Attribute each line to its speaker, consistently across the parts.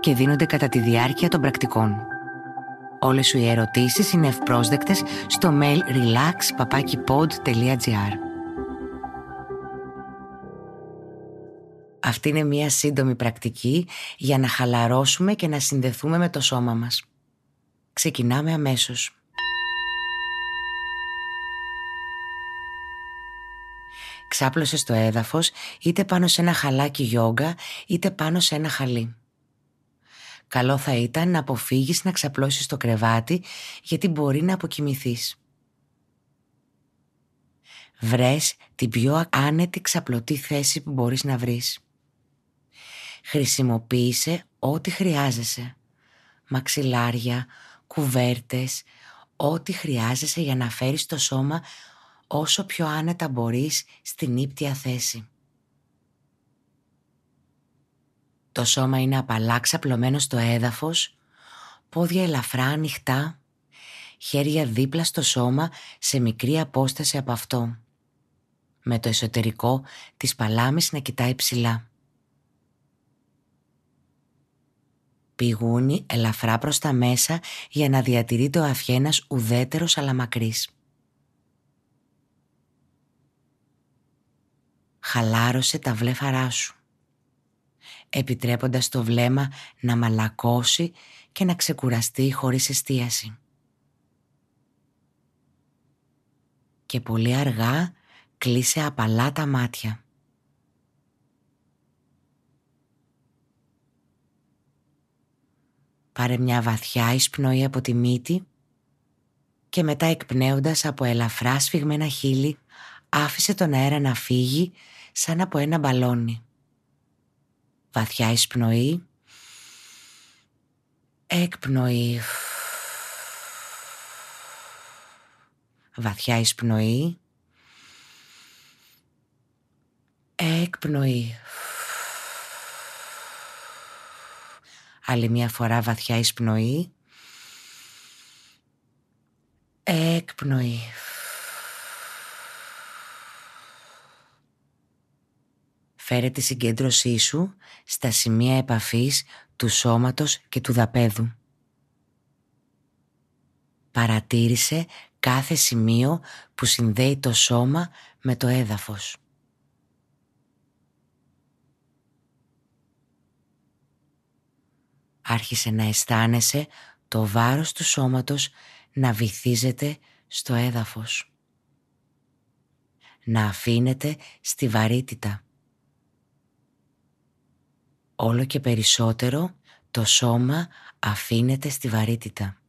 Speaker 1: και δίνονται κατά τη διάρκεια των πρακτικών. Όλες σου οι ερωτήσεις είναι ευπρόσδεκτες στο mail relax.papakipod.gr Αυτή είναι μια σύντομη πρακτική για να χαλαρώσουμε και να συνδεθούμε με το σώμα μας. Ξεκινάμε αμέσως. Ξάπλωσε στο έδαφος είτε πάνω σε ένα χαλάκι γιόγκα είτε πάνω σε ένα χαλί. Καλό θα ήταν να αποφύγεις να ξαπλώσεις στο κρεβάτι γιατί μπορεί να αποκοιμηθείς. Βρες την πιο άνετη ξαπλωτή θέση που μπορείς να βρεις. Χρησιμοποίησε ό,τι χρειάζεσαι. Μαξιλάρια, κουβέρτες, ό,τι χρειάζεσαι για να φέρεις το σώμα όσο πιο άνετα μπορείς στην ύπτια θέση. Το σώμα είναι απαλά ξαπλωμένο στο έδαφος, πόδια ελαφρά ανοιχτά, χέρια δίπλα στο σώμα σε μικρή απόσταση από αυτό, με το εσωτερικό της παλάμης να κοιτάει ψηλά. Πηγούνι ελαφρά προς τα μέσα για να διατηρεί το αφιένας ουδέτερος αλλά μακρύς. Χαλάρωσε τα βλέφαρά σου επιτρέποντας το βλέμμα να μαλακώσει και να ξεκουραστεί χωρίς εστίαση. Και πολύ αργά κλείσε απαλά τα μάτια. Πάρε μια βαθιά εισπνοή από τη μύτη και μετά εκπνέοντας από ελαφρά σφιγμένα χείλη άφησε τον αέρα να φύγει σαν από ένα μπαλόνι. Βαθιά εισπνοή. Εκπνοή. Βαθιά εισπνοή. Εκπνοή. Άλλη μια φορά βαθιά εισπνοή. Εκπνοή. Φέρε τη συγκέντρωσή σου στα σημεία επαφής του σώματος και του δαπέδου. Παρατήρησε κάθε σημείο που συνδέει το σώμα με το έδαφος. Άρχισε να αισθάνεσαι το βάρος του σώματος να βυθίζεται στο έδαφος. Να αφήνεται στη βαρύτητα όλο και περισσότερο το σώμα αφήνεται στη βαρύτητα.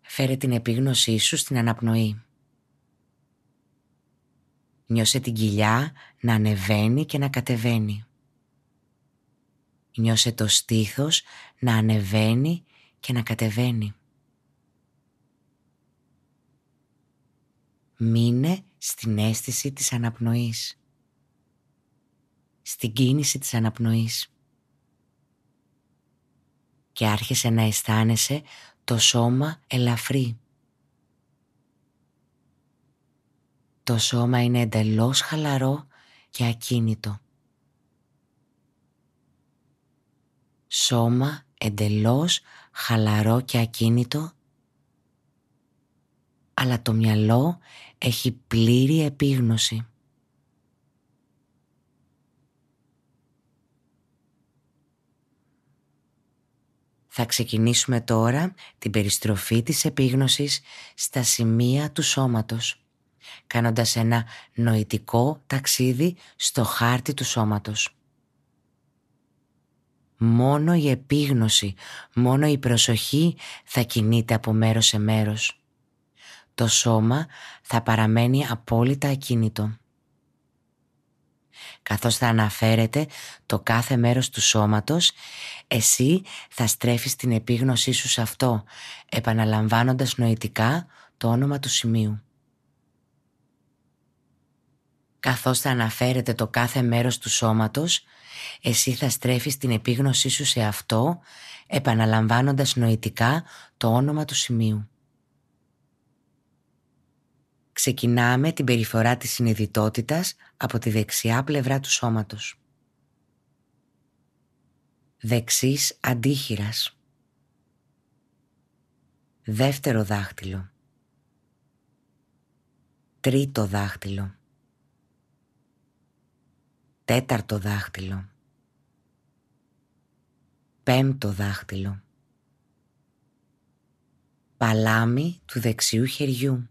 Speaker 1: Φέρε την επίγνωσή σου στην αναπνοή. Νιώσε την κοιλιά να ανεβαίνει και να κατεβαίνει. Νιώσε το στήθος να ανεβαίνει και να κατεβαίνει. Μείνε στην αίσθηση της αναπνοής. Στην κίνηση της αναπνοής. Και άρχισε να αισθάνεσαι το σώμα ελαφρύ. Το σώμα είναι εντελώς χαλαρό και ακίνητο. Σώμα εντελώς χαλαρό και ακίνητο αλλά το μυαλό έχει πλήρη επίγνωση. Θα ξεκινήσουμε τώρα την περιστροφή της επίγνωσης στα σημεία του σώματος, κάνοντας ένα νοητικό ταξίδι στο χάρτη του σώματος. Μόνο η επίγνωση, μόνο η προσοχή θα κινείται από μέρος σε μέρος το σώμα θα παραμένει απόλυτα ακίνητο. Καθώς θα αναφέρεται το κάθε μέρος του σώματος, εσύ θα στρέφεις την επίγνωσή σου σε αυτό, επαναλαμβάνοντας νοητικά το όνομα του σημείου. Καθώς θα αναφέρεται το κάθε μέρος του σώματος, εσύ θα στρέφεις την επίγνωσή σου σε αυτό, επαναλαμβάνοντας νοητικά το όνομα του σημείου. Ξεκινάμε την περιφορά της συνειδητότητας από τη δεξιά πλευρά του σώματος. Δεξής αντίχειρας. Δεύτερο δάχτυλο. Τρίτο δάχτυλο. Τέταρτο δάχτυλο. Πέμπτο δάχτυλο. Παλάμι του δεξιού χεριού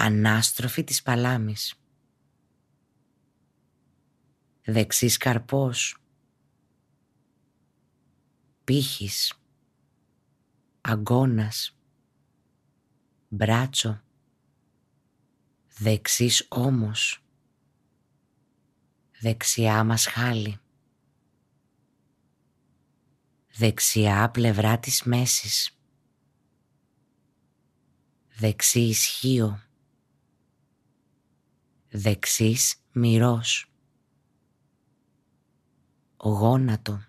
Speaker 1: ανάστροφη της παλάμης. Δεξής καρπός, πύχης, αγκώνας, μπράτσο, δεξής ώμος, δεξιά μας χάλη, δεξιά πλευρά της μέσης, δεξί ισχύο, δεξής μυρός, γόνατο,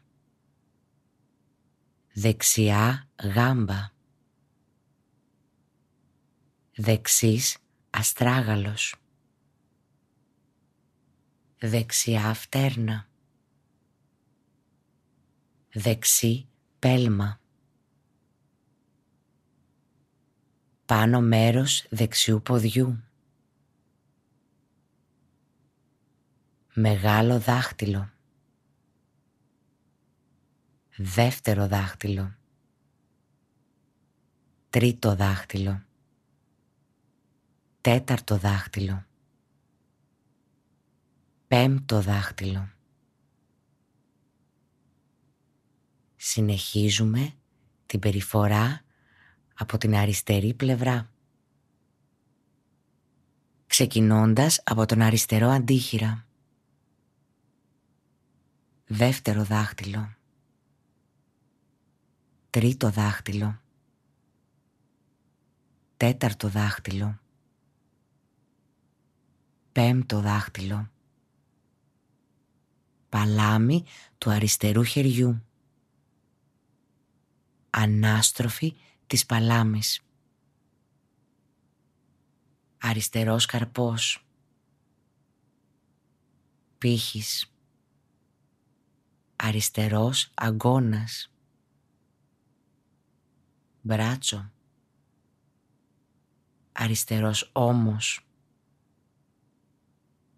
Speaker 1: δεξιά γάμπα, δεξής αστράγαλος, δεξιά φτέρνα, δεξί πέλμα, πάνω μέρος δεξιού ποδιού, Μεγάλο δάχτυλο. Δεύτερο δάχτυλο. Τρίτο δάχτυλο. Τέταρτο δάχτυλο. Πέμπτο δάχτυλο. Συνεχίζουμε την περιφορά από την αριστερή πλευρά. Ξεκινώντας από τον αριστερό αντίχειρα δεύτερο δάχτυλο, τρίτο δάχτυλο, τέταρτο δάχτυλο, πέμπτο δάχτυλο, παλάμι του αριστερού χεριού, ανάστροφη της παλάμης, αριστερός καρπός, πύχης, αριστερός αγκώνας, μπράτσο, αριστερός ώμος,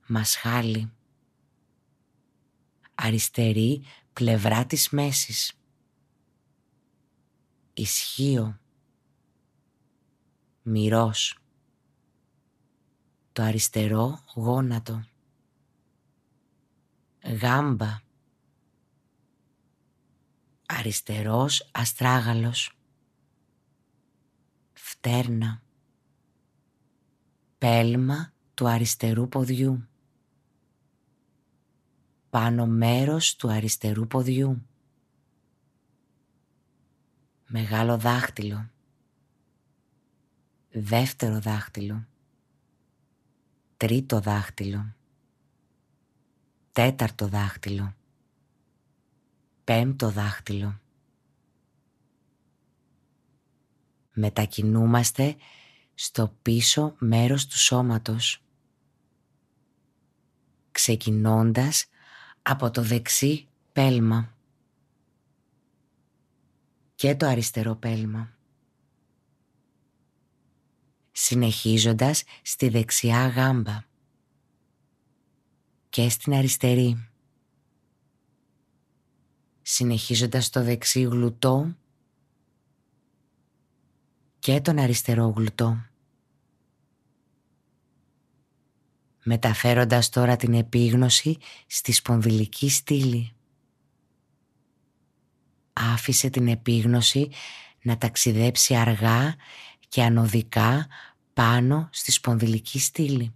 Speaker 1: μασχάλι, αριστερή πλευρά της μέσης, ισχύο, μυρός, το αριστερό γόνατο, γάμπα, αριστερός αστράγαλος, φτέρνα, πέλμα του αριστερού ποδιού, πάνω μέρος του αριστερού ποδιού, μεγάλο δάχτυλο, δεύτερο δάχτυλο, τρίτο δάχτυλο, τέταρτο δάχτυλο, πέμπτο δάχτυλο. Μετακινούμαστε στο πίσω μέρος του σώματος, ξεκινώντας από το δεξί πέλμα και το αριστερό πέλμα. Συνεχίζοντας στη δεξιά γάμπα και στην αριστερή συνεχίζοντας το δεξί γλουτό και τον αριστερό γλουτό. Μεταφέροντας τώρα την επίγνωση στη σπονδυλική στήλη. Άφησε την επίγνωση να ταξιδέψει αργά και ανωδικά πάνω στη σπονδυλική στήλη.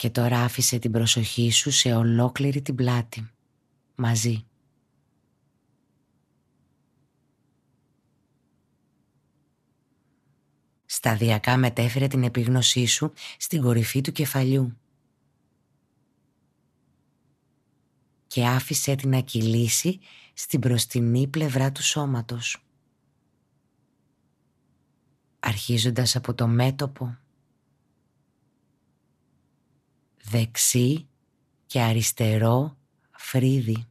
Speaker 1: Και τώρα άφησε την προσοχή σου σε ολόκληρη την πλάτη. Μαζί. Σταδιακά μετέφερε την επίγνωσή σου στην κορυφή του κεφαλιού. Και άφησε την να κυλήσει στην προστινή πλευρά του σώματος. Αρχίζοντας από το μέτωπο, δεξί και αριστερό φρύδι.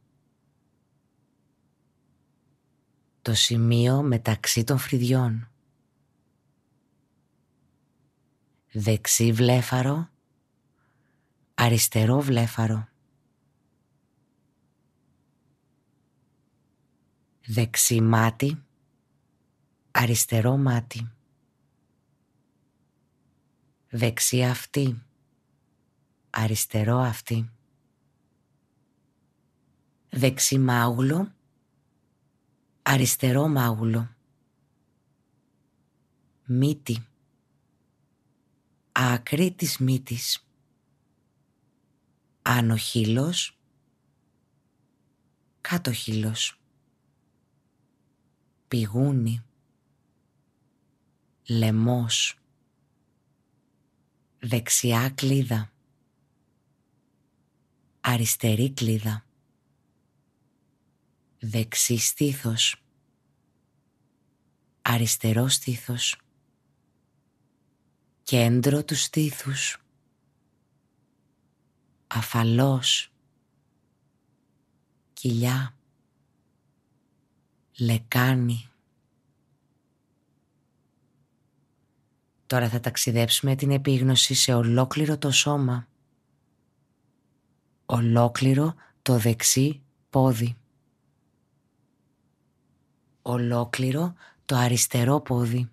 Speaker 1: Το σημείο μεταξύ των φρυδιών. Δεξί βλέφαρο, αριστερό βλέφαρο. Δεξί μάτι, αριστερό μάτι. Δεξί αυτή, αριστερό αυτή. Δεξί μάγουλο, αριστερό μάγουλο. Μύτη, άκρη της μύτης. Άνω χείλος, κάτω χείλος. Πηγούνι, λαιμός, δεξιά κλίδα, αριστερή κλίδα, δεξί στήθος, αριστερό στήθος, κέντρο του στήθους, αφαλός, κοιλιά, λεκάνη. Τώρα θα ταξιδέψουμε την επίγνωση σε ολόκληρο το σώμα. Ολόκληρο το δεξί πόδι. Ολόκληρο το αριστερό πόδι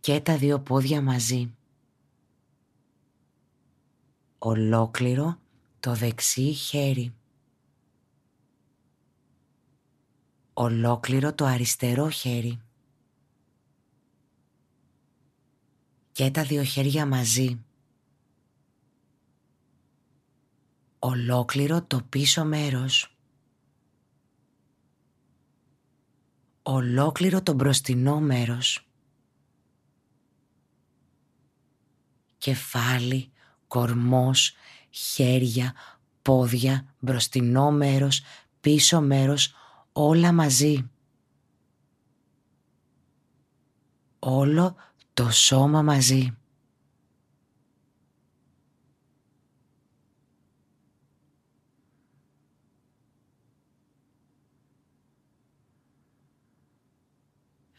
Speaker 1: και τα δύο πόδια μαζί. Ολόκληρο το δεξί χέρι. Ολόκληρο το αριστερό χέρι. Και τα δύο χέρια μαζί. Ολόκληρο το πίσω μέρος. Ολόκληρο το μπροστινό μέρος. κεφάλι, κορμός, χέρια, πόδια, μπροστινό μέρος, πίσω μέρος, όλα μαζί. Όλο το σώμα μαζί.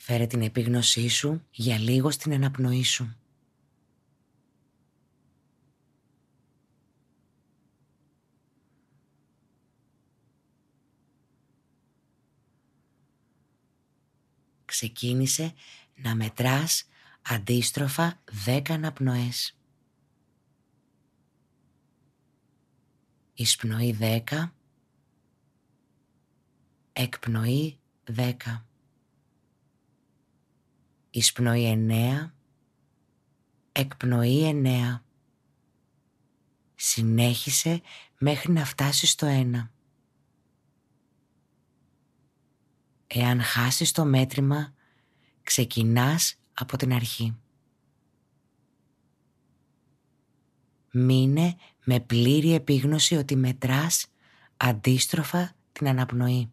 Speaker 1: Φέρε την επίγνωσή σου για λίγο στην αναπνοή σου. ξεκίνησε να μετράς αντίστροφα δέκα αναπνοές. Εισπνοή δέκα, εκπνοή δέκα. Εισπνοή εννέα, εκπνοή εννέα. Συνέχισε μέχρι να φτάσει στο ένα. Εάν χάσεις το μέτρημα, ξεκινάς από την αρχή. Μείνε με πλήρη επίγνωση ότι μετράς αντίστροφα την αναπνοή.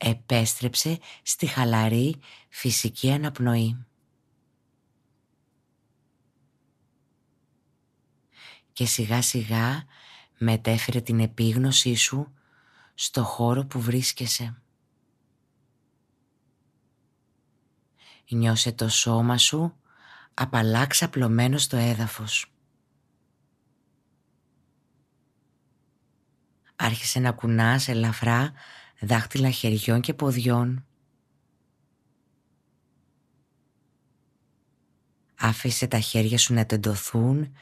Speaker 1: Επέστρεψε στη χαλαρή φυσική αναπνοή. Και σιγά σιγά μετέφερε την επίγνωσή σου στο χώρο που βρίσκεσαι. Νιώσε το σώμα σου απαλά ξαπλωμένο στο έδαφος. Άρχισε να κουνάς ελαφρά δάχτυλα χεριών και ποδιών. Άφησε τα χέρια σου να τεντωθούν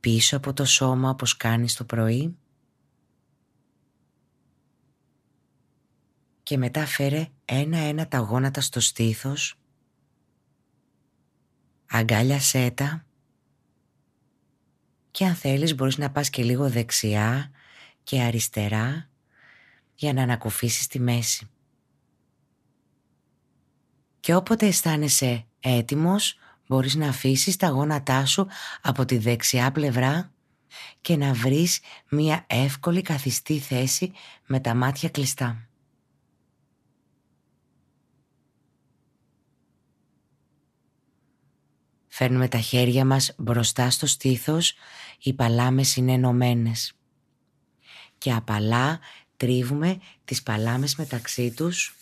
Speaker 1: πίσω από το σώμα όπως κάνεις το πρωί. Και μετά φέρε ένα-ένα τα γόνατα στο στήθος. Αγκάλιασέ τα. Και αν θέλεις μπορείς να πας και λίγο δεξιά και αριστερά για να ανακουφίσεις τη μέση. Και όποτε αισθάνεσαι έτοιμος, μπορείς να αφήσεις τα γόνατά σου από τη δεξιά πλευρά και να βρεις μία εύκολη καθιστή θέση με τα μάτια κλειστά. Φέρνουμε τα χέρια μας μπροστά στο στήθος, οι παλάμες είναι ενωμένες. Και απαλά τρίβουμε τις παλάμες μεταξύ τους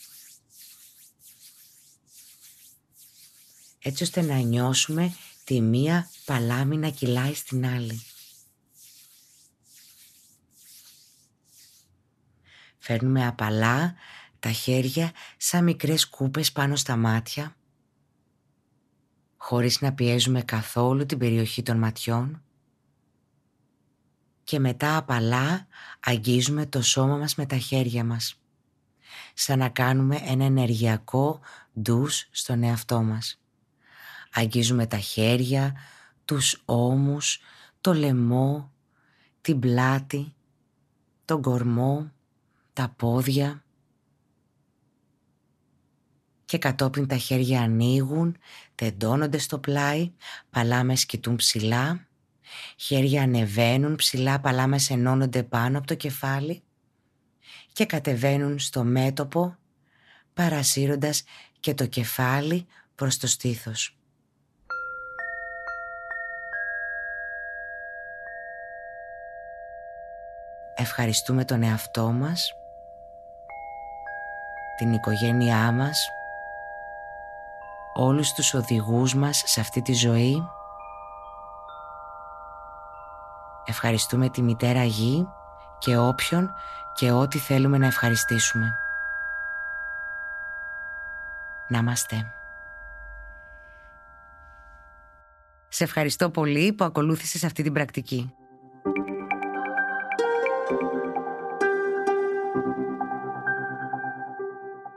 Speaker 1: έτσι ώστε να νιώσουμε τη μία παλάμη να κυλάει στην άλλη. Φέρνουμε απαλά τα χέρια σαν μικρές κούπες πάνω στα μάτια χωρίς να πιέζουμε καθόλου την περιοχή των ματιών και μετά απαλά αγγίζουμε το σώμα μας με τα χέρια μας. Σαν να κάνουμε ένα ενεργειακό ντους στον εαυτό μας. Αγγίζουμε τα χέρια, τους ώμους, το λαιμό, την πλάτη, τον κορμό, τα πόδια. Και κατόπιν τα χέρια ανοίγουν, τεντώνονται στο πλάι, παλάμες κοιτούν ψηλά Χέρια ανεβαίνουν ψηλά, παλάμες ενώνονται πάνω από το κεφάλι και κατεβαίνουν στο μέτωπο, παρασύροντας και το κεφάλι προς το στήθος. Ευχαριστούμε τον εαυτό μας, την οικογένειά μας, όλους τους οδηγούς μας σε αυτή τη ζωή Ευχαριστούμε τη Μητέρα Γη και όποιον και ό,τι θέλουμε να ευχαριστήσουμε. Να είμαστε. Σε ευχαριστώ πολύ που ακολούθησες αυτή την πρακτική.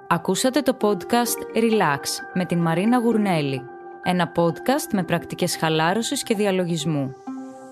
Speaker 2: Ακούσατε το podcast Relax με την Μαρίνα Γουρνέλη. Ένα podcast με πρακτικές χαλάρωσης και διαλογισμού.